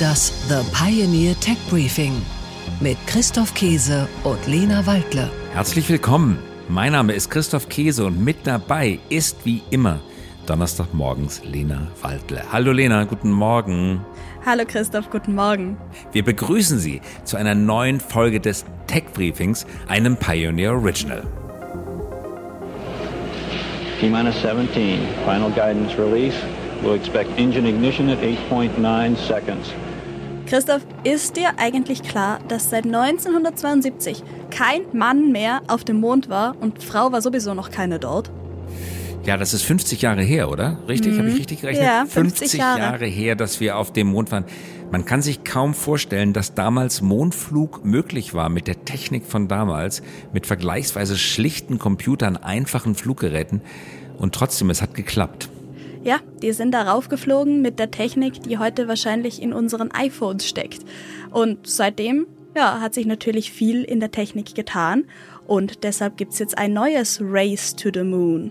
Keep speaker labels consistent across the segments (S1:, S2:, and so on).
S1: Das The Pioneer Tech Briefing mit Christoph Käse und Lena Waldle.
S2: Herzlich willkommen. Mein Name ist Christoph Käse und mit dabei ist wie immer Donnerstagmorgens Lena Waldle. Hallo Lena, guten Morgen.
S3: Hallo Christoph, guten Morgen.
S2: Wir begrüßen Sie zu einer neuen Folge des Tech Briefings, einem Pioneer Original.
S4: T-minus 17, final guidance release. We'll expect engine ignition at 8.9 seconds.
S3: Christoph, ist dir eigentlich klar, dass seit 1972 kein Mann mehr auf dem Mond war und Frau war sowieso noch keine dort?
S2: Ja, das ist 50 Jahre her, oder? Richtig? Mhm. Habe ich richtig gerechnet?
S3: Ja, 50,
S2: 50
S3: Jahre.
S2: Jahre her, dass wir auf dem Mond waren. Man kann sich kaum vorstellen, dass damals Mondflug möglich war mit der Technik von damals, mit vergleichsweise schlichten Computern, einfachen Fluggeräten. Und trotzdem, es hat geklappt.
S3: Ja, die sind darauf geflogen mit der Technik, die heute wahrscheinlich in unseren iPhones steckt. Und seitdem ja, hat sich natürlich viel in der Technik getan. Und deshalb gibt's jetzt ein neues Race to the Moon.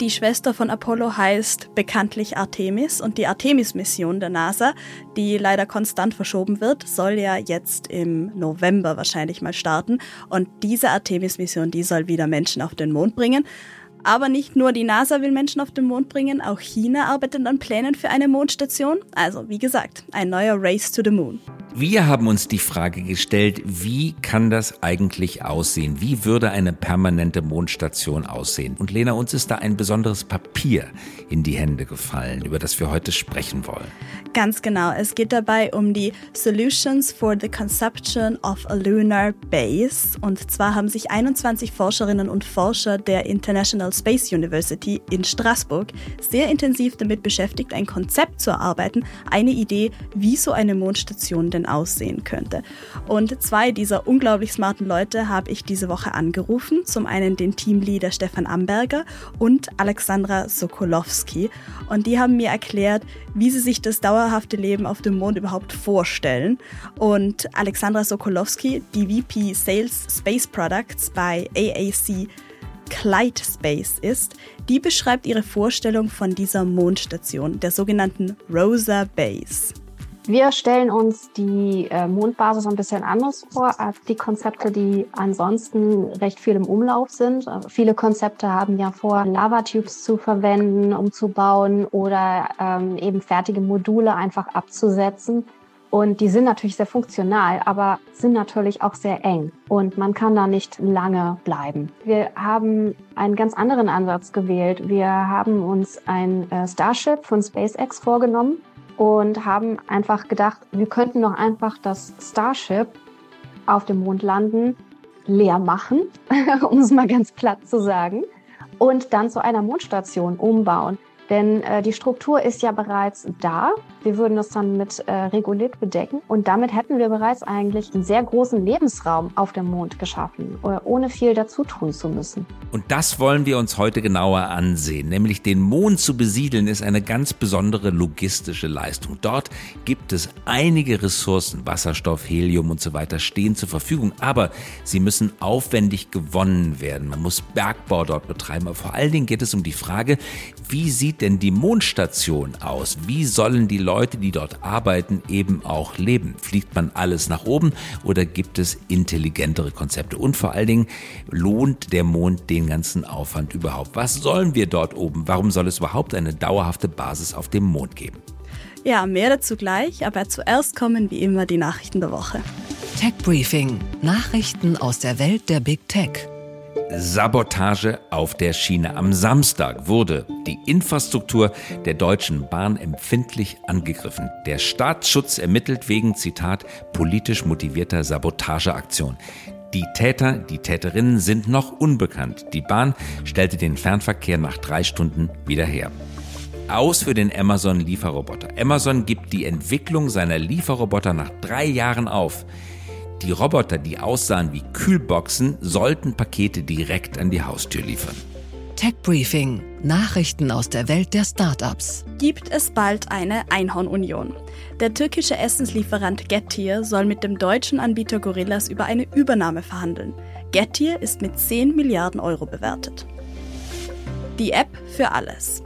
S3: Die Schwester von Apollo heißt bekanntlich Artemis und die Artemis-Mission der NASA, die leider konstant verschoben wird, soll ja jetzt im November wahrscheinlich mal starten. Und diese Artemis-Mission, die soll wieder Menschen auf den Mond bringen. Aber nicht nur die NASA will Menschen auf den Mond bringen, auch China arbeitet an Plänen für eine Mondstation. Also, wie gesagt, ein neuer Race to the Moon.
S2: Wir haben uns die Frage gestellt, wie kann das eigentlich aussehen? Wie würde eine permanente Mondstation aussehen? Und Lena, uns ist da ein besonderes Papier in die Hände gefallen, über das wir heute sprechen wollen.
S3: Ganz genau. Es geht dabei um die Solutions for the Conception of a Lunar Base. Und zwar haben sich 21 Forscherinnen und Forscher der International Space University in Straßburg sehr intensiv damit beschäftigt, ein Konzept zu erarbeiten, eine Idee, wie so eine Mondstation denn aussehen könnte. Und zwei dieser unglaublich smarten Leute habe ich diese Woche angerufen. Zum einen den Teamleader Stefan Amberger und Alexandra Sokolowski. Und die haben mir erklärt, wie sie sich das dauerhafte Leben auf dem Mond überhaupt vorstellen. Und Alexandra Sokolowski, die VP Sales Space Products bei AAC Clyde Space ist, die beschreibt ihre Vorstellung von dieser Mondstation, der sogenannten Rosa Base.
S5: Wir stellen uns die äh, Mondbasis ein bisschen anders vor als die Konzepte, die ansonsten recht viel im Umlauf sind. Also viele Konzepte haben ja vor, Lavatubes zu verwenden, um zu bauen oder ähm, eben fertige Module einfach abzusetzen. Und die sind natürlich sehr funktional, aber sind natürlich auch sehr eng. Und man kann da nicht lange bleiben. Wir haben einen ganz anderen Ansatz gewählt. Wir haben uns ein äh, Starship von SpaceX vorgenommen und haben einfach gedacht, wir könnten doch einfach das Starship auf dem Mond landen, leer machen, um es mal ganz platt zu sagen, und dann zu einer Mondstation umbauen. Denn äh, die Struktur ist ja bereits da. Wir würden das dann mit äh, Regolith bedecken und damit hätten wir bereits eigentlich einen sehr großen Lebensraum auf dem Mond geschaffen, äh, ohne viel dazu tun zu müssen.
S2: Und das wollen wir uns heute genauer ansehen. Nämlich den Mond zu besiedeln ist eine ganz besondere logistische Leistung. Dort gibt es einige Ressourcen, Wasserstoff, Helium und so weiter stehen zur Verfügung, aber sie müssen aufwendig gewonnen werden. Man muss Bergbau dort betreiben. Aber vor allen Dingen geht es um die Frage, wie sieht denn die Mondstation aus? Wie sollen die Leute, die dort arbeiten, eben auch leben? Fliegt man alles nach oben oder gibt es intelligentere Konzepte? Und vor allen Dingen, lohnt der Mond den ganzen Aufwand überhaupt? Was sollen wir dort oben? Warum soll es überhaupt eine dauerhafte Basis auf dem Mond geben?
S3: Ja, mehr dazu gleich, aber zuerst kommen wie immer die Nachrichten der Woche.
S1: Tech Briefing. Nachrichten aus der Welt der Big Tech.
S2: Sabotage auf der Schiene. Am Samstag wurde die Infrastruktur der Deutschen Bahn empfindlich angegriffen. Der Staatsschutz ermittelt wegen, Zitat, politisch motivierter Sabotageaktion. Die Täter, die Täterinnen sind noch unbekannt. Die Bahn stellte den Fernverkehr nach drei Stunden wieder her. Aus für den Amazon Lieferroboter. Amazon gibt die Entwicklung seiner Lieferroboter nach drei Jahren auf. Die Roboter, die aussahen wie Kühlboxen, sollten Pakete direkt an die Haustür liefern.
S1: Tech Briefing. Nachrichten aus der Welt der Startups.
S3: Gibt es bald eine Einhornunion? Der türkische Essenslieferant Getir soll mit dem deutschen Anbieter Gorillas über eine Übernahme verhandeln. Getir ist mit 10 Milliarden Euro bewertet. Die App für alles.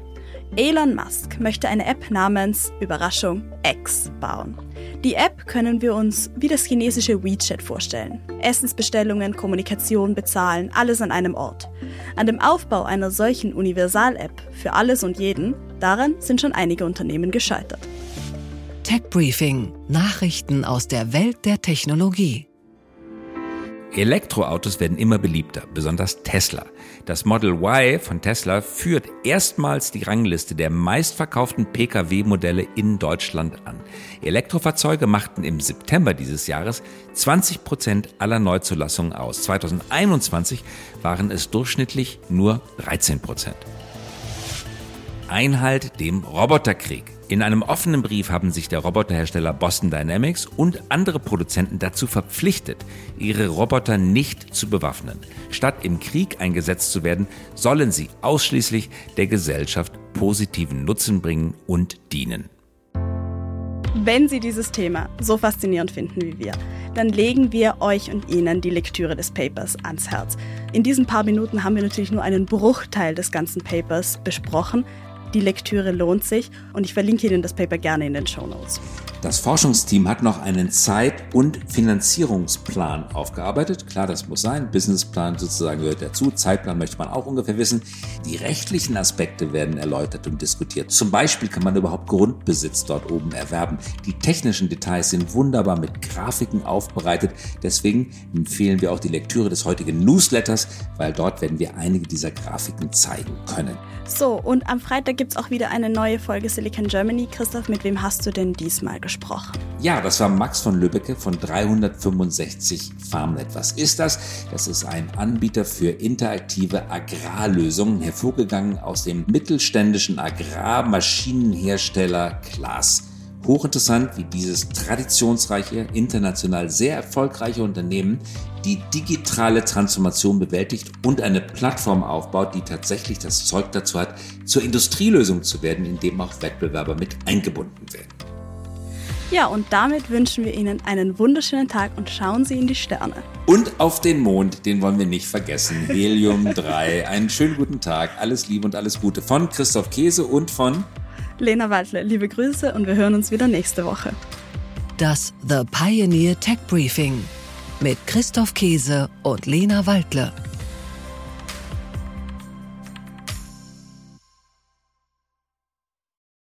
S3: Elon Musk möchte eine App namens Überraschung X bauen. Die App können wir uns wie das chinesische WeChat vorstellen. Essensbestellungen, Kommunikation, Bezahlen, alles an einem Ort. An dem Aufbau einer solchen Universal-App für alles und jeden, daran sind schon einige Unternehmen gescheitert.
S1: Tech Briefing: Nachrichten aus der Welt der Technologie.
S2: Elektroautos werden immer beliebter, besonders Tesla. Das Model Y von Tesla führt erstmals die Rangliste der meistverkauften Pkw-Modelle in Deutschland an. Elektrofahrzeuge machten im September dieses Jahres 20 Prozent aller Neuzulassungen aus. 2021 waren es durchschnittlich nur 13 Prozent. Einhalt dem Roboterkrieg. In einem offenen Brief haben sich der Roboterhersteller Boston Dynamics und andere Produzenten dazu verpflichtet, ihre Roboter nicht zu bewaffnen. Statt im Krieg eingesetzt zu werden, sollen sie ausschließlich der Gesellschaft positiven Nutzen bringen und dienen.
S3: Wenn Sie dieses Thema so faszinierend finden wie wir, dann legen wir euch und Ihnen die Lektüre des Papers ans Herz. In diesen paar Minuten haben wir natürlich nur einen Bruchteil des ganzen Papers besprochen, die Lektüre lohnt sich und ich verlinke Ihnen das Paper gerne in den Show Notes.
S2: Das Forschungsteam hat noch einen Zeit- und Finanzierungsplan aufgearbeitet. Klar, das muss sein. Businessplan sozusagen gehört dazu. Zeitplan möchte man auch ungefähr wissen. Die rechtlichen Aspekte werden erläutert und diskutiert. Zum Beispiel kann man überhaupt Grundbesitz dort oben erwerben. Die technischen Details sind wunderbar mit Grafiken aufbereitet. Deswegen empfehlen wir auch die Lektüre des heutigen Newsletters, weil dort werden wir einige dieser Grafiken zeigen können.
S3: So, und am Freitag gibt es auch wieder eine neue Folge Silicon Germany. Christoph, mit wem hast du denn diesmal gesprochen?
S2: Ja, das war Max von Lübbecke von 365 Farmnet. Was ist das? Das ist ein Anbieter für interaktive Agrarlösungen, hervorgegangen aus dem mittelständischen Agrarmaschinenhersteller Klaas. Hochinteressant, wie dieses traditionsreiche, international sehr erfolgreiche Unternehmen die digitale Transformation bewältigt und eine Plattform aufbaut, die tatsächlich das Zeug dazu hat, zur Industrielösung zu werden, in dem auch Wettbewerber mit eingebunden werden.
S3: Ja, und damit wünschen wir Ihnen einen wunderschönen Tag und schauen Sie in die Sterne.
S2: Und auf den Mond, den wollen wir nicht vergessen. Helium 3. Einen schönen guten Tag. Alles Liebe und alles Gute von Christoph Käse und von
S3: Lena Waldle. Liebe Grüße und wir hören uns wieder nächste Woche.
S1: Das The Pioneer Tech Briefing mit Christoph Käse und Lena Waldle.